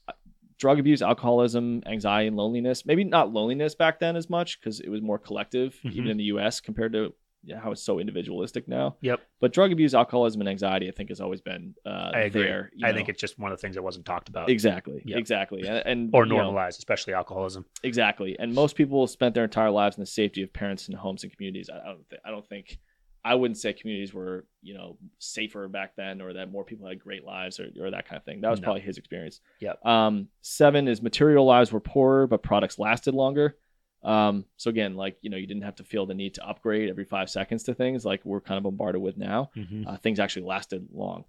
Drug abuse, alcoholism, anxiety, and loneliness. Maybe not loneliness back then as much because it was more collective, Mhm. even in the U.S. compared to yeah, how it's so individualistic now. Yep. But drug abuse, alcoholism, and anxiety, I think, has always been uh, I agree. there. I know. think it's just one of the things that wasn't talked about exactly, Yep. exactly, and, and or you know, normalized, especially alcoholism. Exactly, and most people spent their entire lives in the safety of parents and homes and communities. I, I don't. Th- I don't think. I wouldn't say communities were, you know, safer back then, or that more people had great lives, or, or that kind of thing. That was No. probably his experience. Yep. Um, seven is material lives were poorer, but products lasted longer. Um, so again, like you know, you didn't have to feel the need to upgrade every five seconds to things like we're kind of bombarded with now Mhm. uh, things actually lasted long.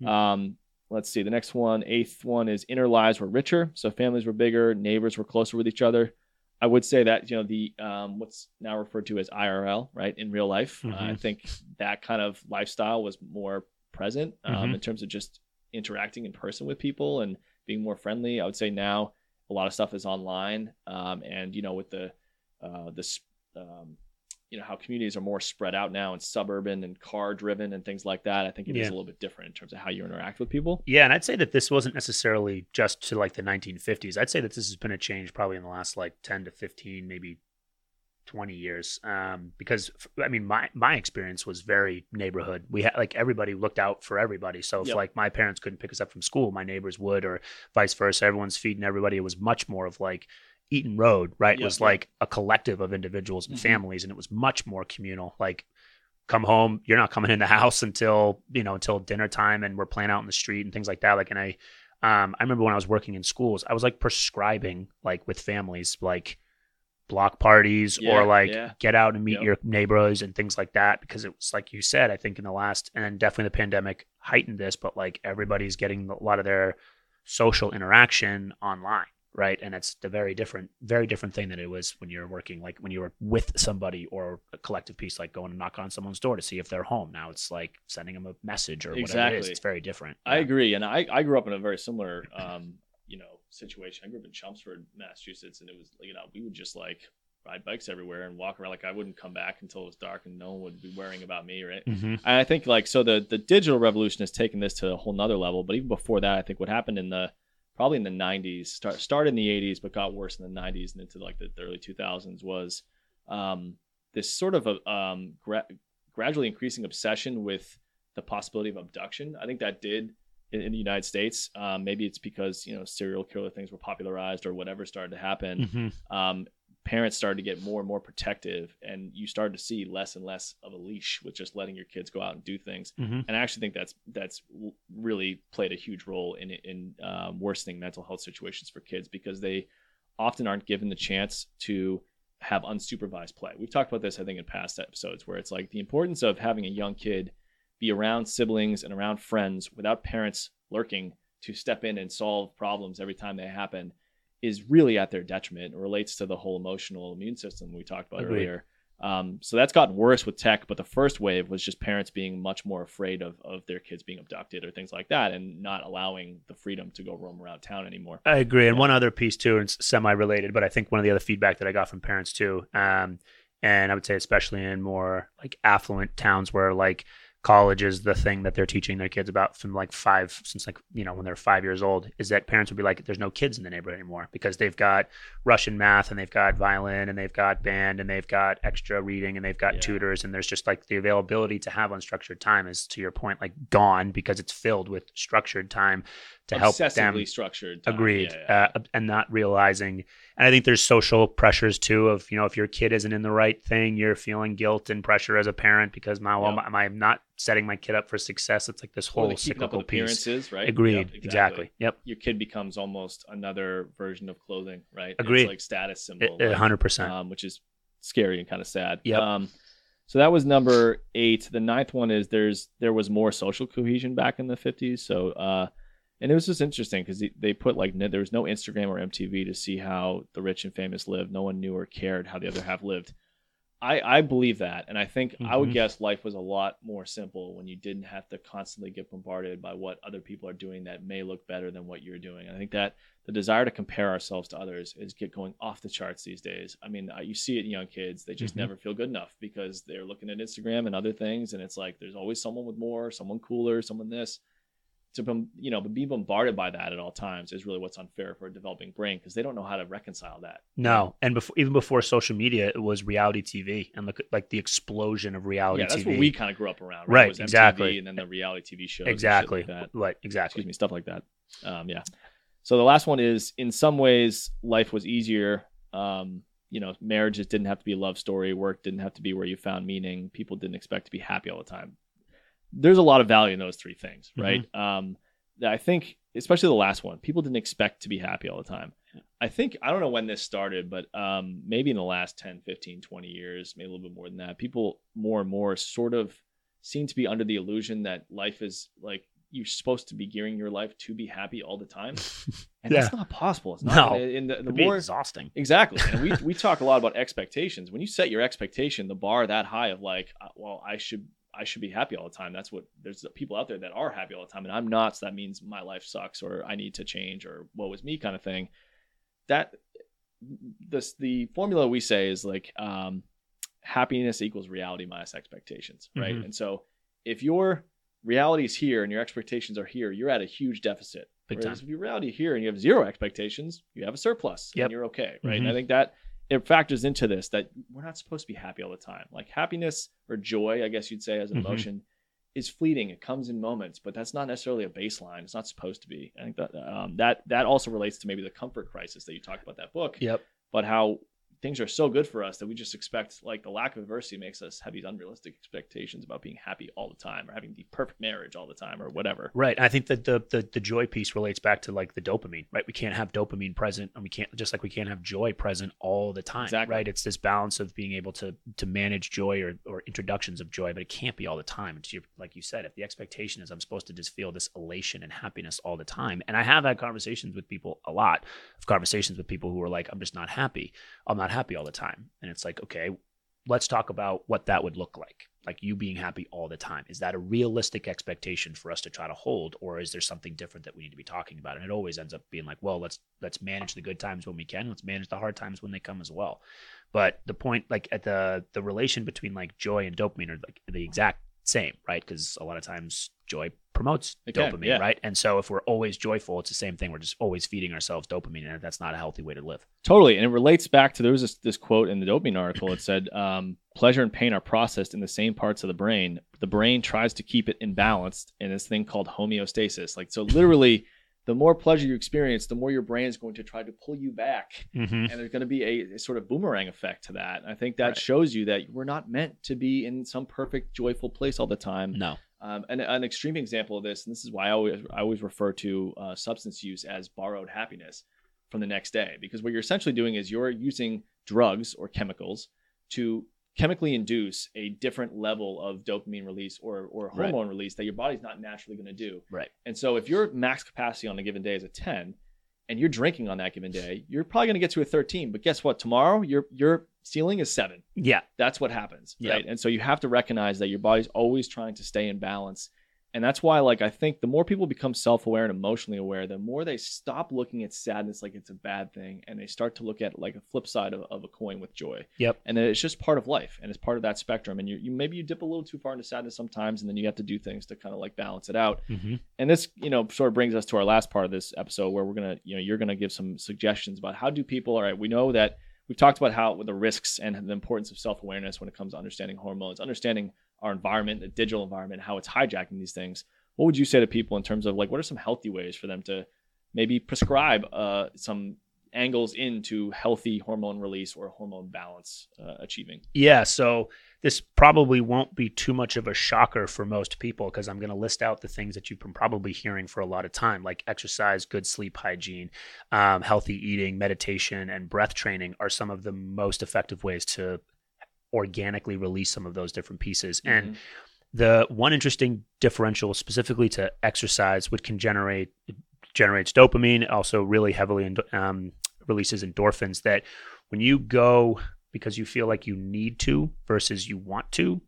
Hmm. Um, let's see. The next one, eighth one, is inner lives were richer, so families were bigger, neighbors were closer with each other. I would say that you know the um, what's now referred to as IRL, right, in real life. Uh, I Mhm. think that kind of lifestyle was more present um, Mhm. in terms of just interacting in person with people and being more friendly. I would say now a lot of stuff is online, um, and you know with the uh, this um, you know how communities are more spread out now and suburban and car driven and things like that. I think it is Yeah. a little bit different in terms of how you interact with people. Yeah, and I'd say that this wasn't necessarily just to like the 1950s. I'd say that this has been a change probably in the last like 10 to 15, maybe 20 years. Um, because i mean, my my experience was very neighborhood. We had like everybody looked out for everybody. So if Yep. like my parents couldn't pick us up from school, my neighbors would, or vice versa. Everyone's feeding everybody. It was much more of like Eaton Road, right? Yep, was like a collective of individuals and Mhm. families, and it was much more communal. Like come home you're not coming in the house until you know until dinner time and we're playing out in the street and things like that like and i um i remember when i was working in schools i was like prescribing like with families like block parties Yeah, or like yeah. get out and meet Yep. your neighbors and things like that because it was like you said i think in the last and definitely the pandemic heightened this but like everybody's getting a lot of their social interaction online right and it's the very different very different thing than it was when you're working like when you were with somebody or a collective piece like going to knock on someone's door to see if they're home now it's like sending them a message or whatever it is it's very different I Yeah. agree, and I, I grew up in a very similar um, you know situation. I grew up in Chelmsford, Massachusetts, and it was you know we would just like ride bikes everywhere and walk around. Like I wouldn't come back until it was dark, and no one would be worrying about me, right? Mhm. And I think like so the the digital revolution has taken this to a whole nother level. But even before that, I think what happened in the probably in the 90s, start started in the 80s, but got worse in the 90s and into like the, early 2000s was um, this sort of a um, gra- gradually increasing obsession with the possibility of abduction. I think that did in, in the United States. Um, maybe it's because you know serial killer things were popularized or whatever started to happen Mhm. um, parents started to get more and more protective, and you started to see less and less of a leash with just letting your kids go out and do things. Mhm. And I actually think that's that's really played a huge role in in um, worsening mental health situations for kids because they often aren't given the chance to have unsupervised play. We've talked about this, I think, in past episodes, where it's like the importance of having a young kid be around siblings and around friends without parents lurking to step in and solve problems every time they happen is really at their detriment. It relates to the whole emotional immune system we talked about Agreed. earlier. Um, so that's gotten worse with tech, but the first wave was just parents being much more afraid of, of their kids being abducted or things like that and not allowing the freedom to go roam around town anymore. I agree. And Yeah. one other piece too, and it's semi-related, but I think one of the other feedback that I got from parents too, um, and I would say especially in more like affluent towns where like college is the thing that they're teaching their kids about from like five since like you know when they're five years old is that parents would be like there's no kids in the neighborhood anymore because they've got russian math and they've got violin and they've got band and they've got extra reading and they've got Yeah. tutors and there's just like the availability to have unstructured time is to your point like gone because it's filled with structured time to help them structured time. agreed Yeah, yeah. Uh, and not realizing and i think there's social pressures too of you know if your kid isn't in the right thing you're feeling guilt and pressure as a parent because my well, Yeah. am i not setting my kid up for success it's like this whole up cyclical piece appearances, right? agreed Yep, exactly. yep Your kid becomes almost another version of clothing, right? Agreed. It's like status symbol. A- a like, hundred percent um, which is scary and kind of sad. Yep. Um, so that was number eight. The ninth one is there's there was more social cohesion back in the 50s. So uh, and it was just interesting because they, they put like there was no Instagram or MTV to see how the rich and famous lived. No one knew or cared how the other half lived. I, I believe that, and I think I would Mhm. guess life was a lot more simple when you didn't have to constantly get bombarded by what other people are doing that may look better than what you're doing. And I think that the desire to compare ourselves to others is get going off the charts these days. I mean, you see it in young kids; they just Mhm. never feel good enough because they're looking at Instagram and other things, and it's like there's always someone with more, someone cooler, someone this. To you know, but be bombarded by that at all times is really what's unfair for a developing brain because they don't know how to reconcile that. no and before even before social media it was reality tv and like the explosion of reality yeah, that's tv what we kind of grew up around, Right, It was MTV exactly. and then the reality TV shows, exactly like that. right exactly excuse me, stuff like that. Um, yeah. So the last one is in some ways life was easier. Um, you know, marriages didn't have to be a love story. Work didn't have to be where you found meaning. People didn't expect to be happy all the time. There's a lot of value in those three things, right? Um, I think, especially the last one, people didn't expect to be happy all the time. I think, I don't know when this started, but um, maybe in the last 10, 15, 20 years, maybe a little bit more than that, people more and more sort of seem to be under the illusion that life is like you're supposed to be gearing your life to be happy all the time. And that's not possible. It's not. No. And the, the more exhausting Exactly. And we, we talk a lot about expectations. When you set your expectation, the bar that high of like, uh, well, I should I should be happy all the time. That's what there's people out there that are happy all the time, and I'm not. So that means my life sucks, or I need to change, or what was me kind of thing. That this the formula we say is like um, happiness equals reality minus expectations, right? Mhm. And so if your reality is here and your expectations are here, you're at a huge deficit. Big Whereas time. if your reality here and you have zero expectations, you have a surplus Yep. and you're okay, right? And Mhm. I think that it factors into this that we're not supposed to be happy all the time. Like happiness or joy, I guess you'd say as an Mhm. emotion, is fleeting. It comes in moments, but that's not necessarily a baseline. It's not supposed to be. I think that um, that that also relates to maybe the comfort crisis that you talked about that book yep but how things are so good for us that we just expect like the lack of adversity makes us have these unrealistic expectations about being happy all the time or having the perfect marriage all the time or whatever Right. I think that the, the the joy piece relates back to like the dopamine, right? We can't have dopamine present and we can't just like we can't have joy present all the time. Exactly. Right. It's this balance of being able to to manage joy or, or introductions of joy, but it can't be all the time. To your, like you said, if the expectation is I'm supposed to just feel this elation and happiness all the time. And I have had conversations with people a lot of conversations with people who are like, I'm just not happy. I'm not happy all the time. And it's like, okay, let's talk about what that would look like like you being happy all the time. Is that a realistic expectation for us to try to hold or is there something different that we need to be talking about? And it always ends up being like well let's let's manage the good times when we can. Let's manage the hard times when they come as well. But the point like at the the relation between like joy and dopamine are like the exact same right? Because a lot of times joy promotes dopamine yeah. right and so if we're always joyful it's the same thing we're just always feeding ourselves dopamine and that's not a healthy way to live totally and it relates back to there was this, this quote in the dopamine article it said um, pleasure and pain are processed in the same parts of the brain the brain tries to keep it in balance in this thing called homeostasis like so literally the more pleasure you experience, the more your brain is going to try to pull you back. Mm-hmm. And there's going to be a, a sort of boomerang effect to that. I think that Right. shows you that we're not meant to be in some perfect, joyful place all the time. No. Um, and an extreme example of this, and this is why I always, I always refer to uh, substance use as borrowed happiness from the next day, because what you're essentially doing is you're using drugs or chemicals to chemically induce a different level of dopamine release or, or Right. hormone release that your body's not naturally going to do. Right. And so if your max capacity on a given day is a 10 and you're drinking on that given day, you're probably going to get to a 13. But guess what? Tomorrow, your your ceiling is seven. Yeah. That's what happens. Yep. Right. And so you have to recognize that your body's always trying to stay in balance. And that's why, like, I think the more people become self aware and emotionally aware, the more they stop looking at sadness like it's a bad thing and they start to look at like a flip side of, of a coin with joy. Yep. And it's just part of life and it's part of that spectrum. And you, you maybe you dip a little too far into sadness sometimes and then you have to do things to kind of like balance it out Mm-hmm. and this you know sort of brings us to our last part of this episode where we're gonna you know you're gonna give some suggestions about how do people all right we know that we've talked about how the risks and the importance of self-awareness when it comes to understanding hormones understanding our environment the digital environment how it's hijacking these things what would you say to people in terms of like what are some healthy ways for them to maybe prescribe uh, some angles into healthy hormone release or hormone balance uh, achieving? Yeah, so this probably won't be too much of a shocker for most people because I'm going to list out the things that you've been probably hearing for a lot of time, like exercise, good sleep hygiene, um, healthy eating, meditation, and breath training are some of the most effective ways to organically release some of those different pieces. And the one interesting differential specifically to exercise, which can generate generates dopamine, it also really heavily endo- um, releases endorphins. That when you go because you feel like you need to versus you want to,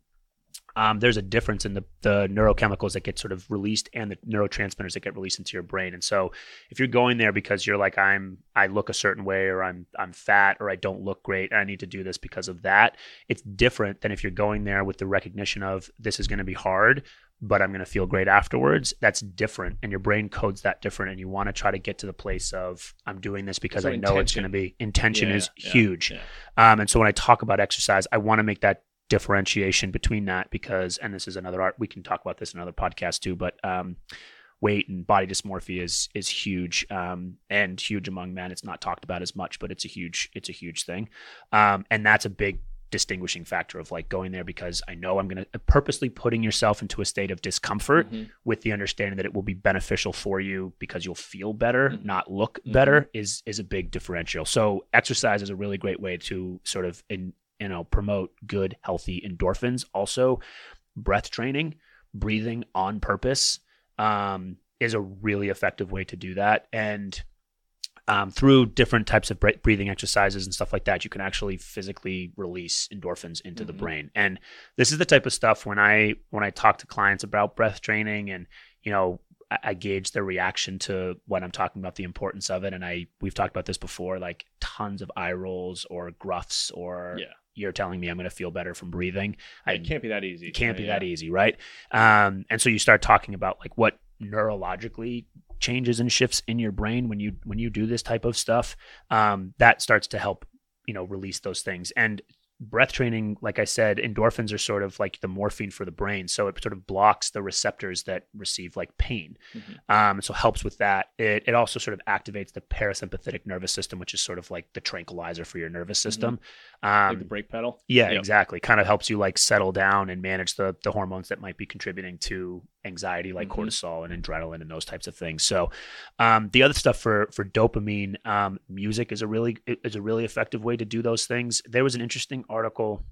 um, there's a difference in the, the neurochemicals that get sort of released and the neurotransmitters that get released into your brain. And so if you're going there because you're like, I'm, I look a certain way or I'm, I'm fat or I don't look great. I need to do this because of that. It's different than if you're going there with the recognition of this is going to be hard, but I'm going to feel great afterwards. That's different. And your brain codes that different. And you want to try to get to the place of I'm doing this because So I know it's going to be intention Yeah, is yeah, huge. yeah. Um, and so when I talk about exercise, I want to make that differentiation between that because, and this is another art, we can talk about this in another podcast too, but um, weight and body dysmorphia is is huge um, and huge among men. It's not talked about as much, but it's a huge it's a huge thing, um, and that's a big distinguishing factor of like going there because I know I'm going to purposely putting yourself into a state of discomfort Mhm. with the understanding that it will be beneficial for you because you'll feel better, Mhm. not look Mhm. better is is a big differential. So exercise is a really great way to sort of in, you know promote good healthy endorphins. Also, breath training, breathing on purpose um, is a really effective way to do that and um, through different types of bre- breathing exercises and stuff like that, you can actually physically release endorphins into the Mhm. brain. And this is the type of stuff when I when I talk to clients about breath training, and you know, I, I gauge their reaction to what I'm talking about the importance of it. And I we've talked about this before, like tons of eye rolls or gruffs, or Yeah. You're telling me I'm going to feel better from breathing. I it can't be that easy it can't be Yeah. that easy, right? Um, and so you start talking about like what neurologically changes and shifts in your brain when you when you do this type of stuff. Um, that starts to help you know release those things and breath training like i said endorphins are sort of like the morphine for the brain so it sort of blocks the receptors that receive like pain Mhm. um, so helps with that it, it also sort of activates the parasympathetic nervous system which is sort of like the tranquilizer for your nervous system um, Mm-hmm. like the brake pedal yeah, Yep. exactly. Kind of helps you like settle down and manage the the hormones that might be contributing to anxiety, like Mhm. cortisol and adrenaline and those types of things. So, um, the other stuff for for dopamine, um, music is a really is a really effective way to do those things. There was an interesting article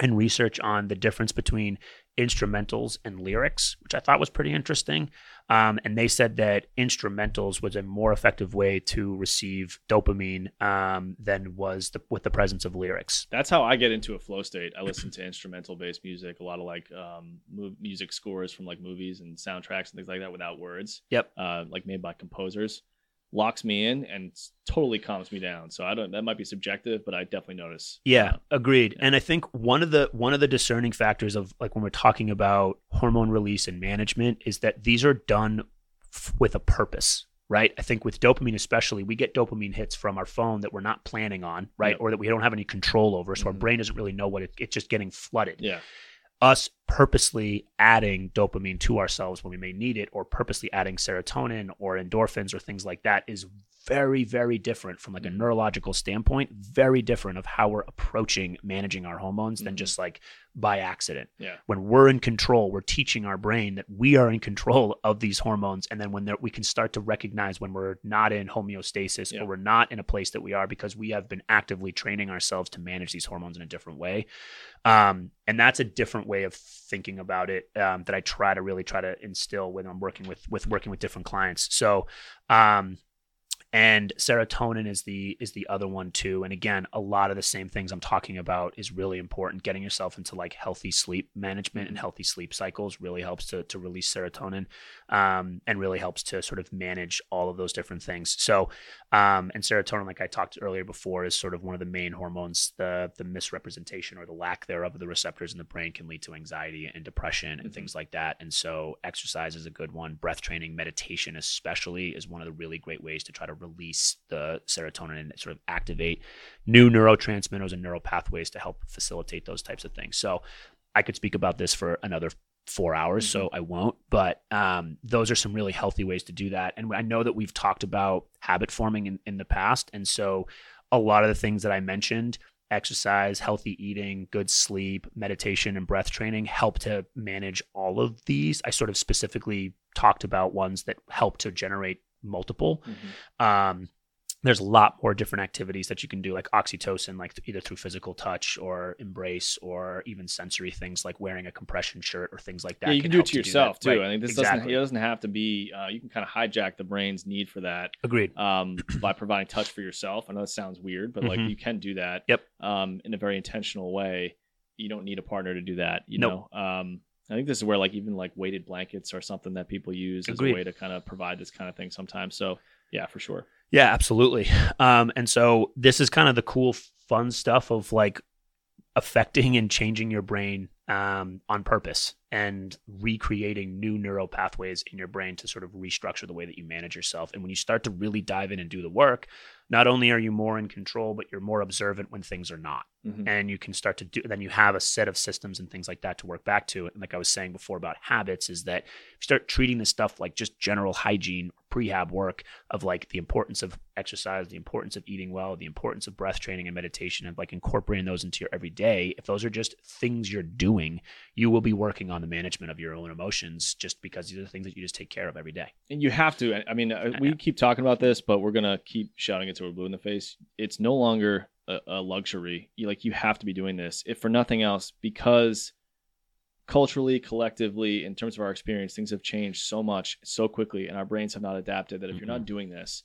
and research on the difference between instrumentals and lyrics, which I thought was pretty interesting. Um, and they said that instrumentals was a more effective way to receive dopamine um, than was the, with the presence of lyrics. that's how I get into a flow state. I listen to instrumental based music, a lot of like um, mu- music scores from like movies and soundtracks and things like that without words. Yep. Uh, like made by composers, locks me in and totally calms me down. So I don't. That might be subjective, but I definitely notice. Yeah, uh, agreed. And I think one of the one of the discerning factors of like when we're talking about hormone release and management is that these are done f- with a purpose, right? I think with dopamine especially, we get dopamine hits from our phone that we're not planning on, right? Or that we don't have any control over, so our Mhm. brain doesn't really know what it, it's just getting flooded. yeah. Us purposely adding dopamine to ourselves when we may need it or purposely adding serotonin or endorphins or things like that is very very different from like a neurological standpoint very different of how we're approaching managing our hormones than Mhm. just like by accident Yeah. when we're in control we're teaching our brain that we are in control of these hormones and then when we can start to recognize when we're not in homeostasis Yeah. or we're not in a place that we are because we have been actively training ourselves to manage these hormones in a different way um, and that's a different way of thinking about it um, that i try to really try to instill when i'm working with with working with different clients so um, and serotonin is the is the other one too. And again a lot of the same things i'm talking about is really important. Getting yourself into like healthy sleep management and healthy sleep cycles really helps to, to release serotonin um, and really helps to sort of manage all of those different things. So um, and serotonin like i talked earlier before is sort of one of the main hormones the the misrepresentation or the lack thereof of the receptors in the brain can lead to anxiety and depression and Mhm. things like that. And so exercise is a good one. Breath training meditation especially is one of the really great ways to try to release the serotonin and sort of activate new neurotransmitters and neural pathways to help facilitate those types of things. So i could speak about this for another four hours so i won't but um, those are some really healthy ways to do that. And i know that we've talked about habit forming in, in the past and so a lot of the things that i mentioned exercise, healthy eating, good sleep, meditation, and breath training help to manage all of these. I sort of specifically talked about ones that help to generate multiple. Mhm. Um, there's a lot more different activities that you can do, like oxytocin, like either through physical touch or embrace, or even sensory things like wearing a compression shirt or things like that. yeah, you can do it to yourself too. Right, I think this exactly. doesn't. It doesn't have to be. Uh, you can kind of hijack the brain's need for that Agreed. um, by providing touch for yourself. I know that sounds weird, but like Mhm. you can do that. Yep. Um, in a very intentional way. You don't need a partner to do that. You Nope. know. Um, I think this is where like even like weighted blankets are something that people use as a way to kind of provide this kind of thing sometimes. So yeah, for sure. Yeah, absolutely. Um, and so this is kind of the cool, fun stuff of like affecting and changing your brain um, on purpose and recreating new neural pathways in your brain to sort of restructure the way that you manage yourself. And when you start to really dive in and do the work, not only are you more in control, but you're more observant when things are not Mhm. and you can start to do then you have a set of systems and things like that to work back to and like i was saying before about habits is that if you start treating this stuff like just general hygiene prehab work of like the importance of exercise the importance of eating well the importance of breath training and meditation and like incorporating those into your everyday if those are just things you're doing you will be working on the management of your own emotions just because these are the things that you just take care of every day And you have to. I- I mean, uh, we Yeah. keep talking about this, but we're gonna keep shouting it till we're blue in the face. It's no longer a, a luxury. You like you have to be doing this, if for nothing else, because culturally, collectively, in terms of our experience, things have changed so much so quickly, and our brains have not adapted. That if you're not doing this,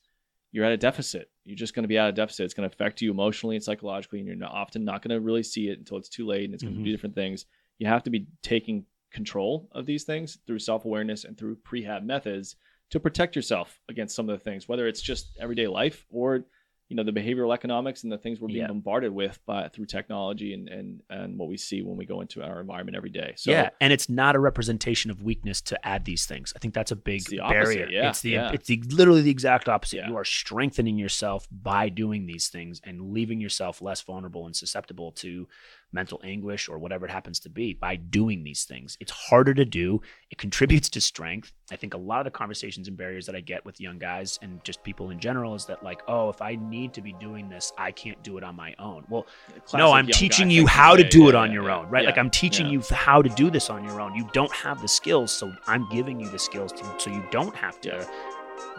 you're at a deficit. You're just going to be at a deficit. It's going to affect you emotionally and psychologically, and you're not, often not going to really see it until it's too late, and it's going Mhm. to do different things. You have to be taking control of these things through self awareness and through prehab methods to protect yourself against some of the things, whether it's just everyday life or you know the behavioral economics and the things we're being Yeah. bombarded with by through technology and and and what we see when we go into our environment every day. So yeah, and it's not a representation of weakness to add these things. I think that's a big It's the opposite, barrier. yeah, it's the yeah. it's the literally the exact opposite. Yeah. You are strengthening yourself by doing these things and leaving yourself less vulnerable and susceptible to mental anguish or whatever it happens to be by doing these things. It's harder to do. It contributes to strength. I think a lot of the conversations and barriers that I get with young guys and just people in general is that like, oh, if I need to be doing this, I can't do it on my own. Well, no, I'm teaching you how to do yeah, it on yeah, your yeah, own, right? like I'm teaching you how to do this on your own. You don't have the skills, so I'm giving you the skills to, so you don't have to,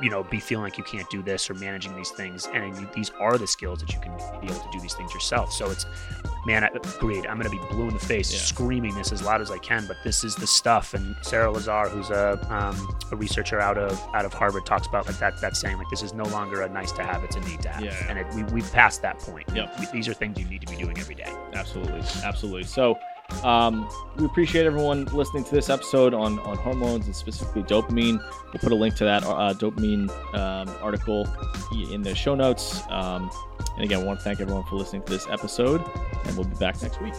you know, be feeling like you can't do this or managing these things. And you, these are the skills that you can be able to do these things yourself. So it's, man, I, agreed. I'm going to be blue in the face, Yeah. screaming this as loud as I can. But this is the stuff. And Sara Lazar, who's a um, a researcher out of out of Harvard, talks about like that that saying like this is no longer a nice to have, it's a need to have. Yeah. And it, we we've passed that point. Yep. These are things you need to be doing every day. Absolutely, absolutely. So, um, we appreciate everyone listening to this episode on on hormones and specifically dopamine. We'll put a link to that uh, dopamine um, article in the show notes. Um, and again, I want to thank everyone for listening to this episode, and we'll be back next week.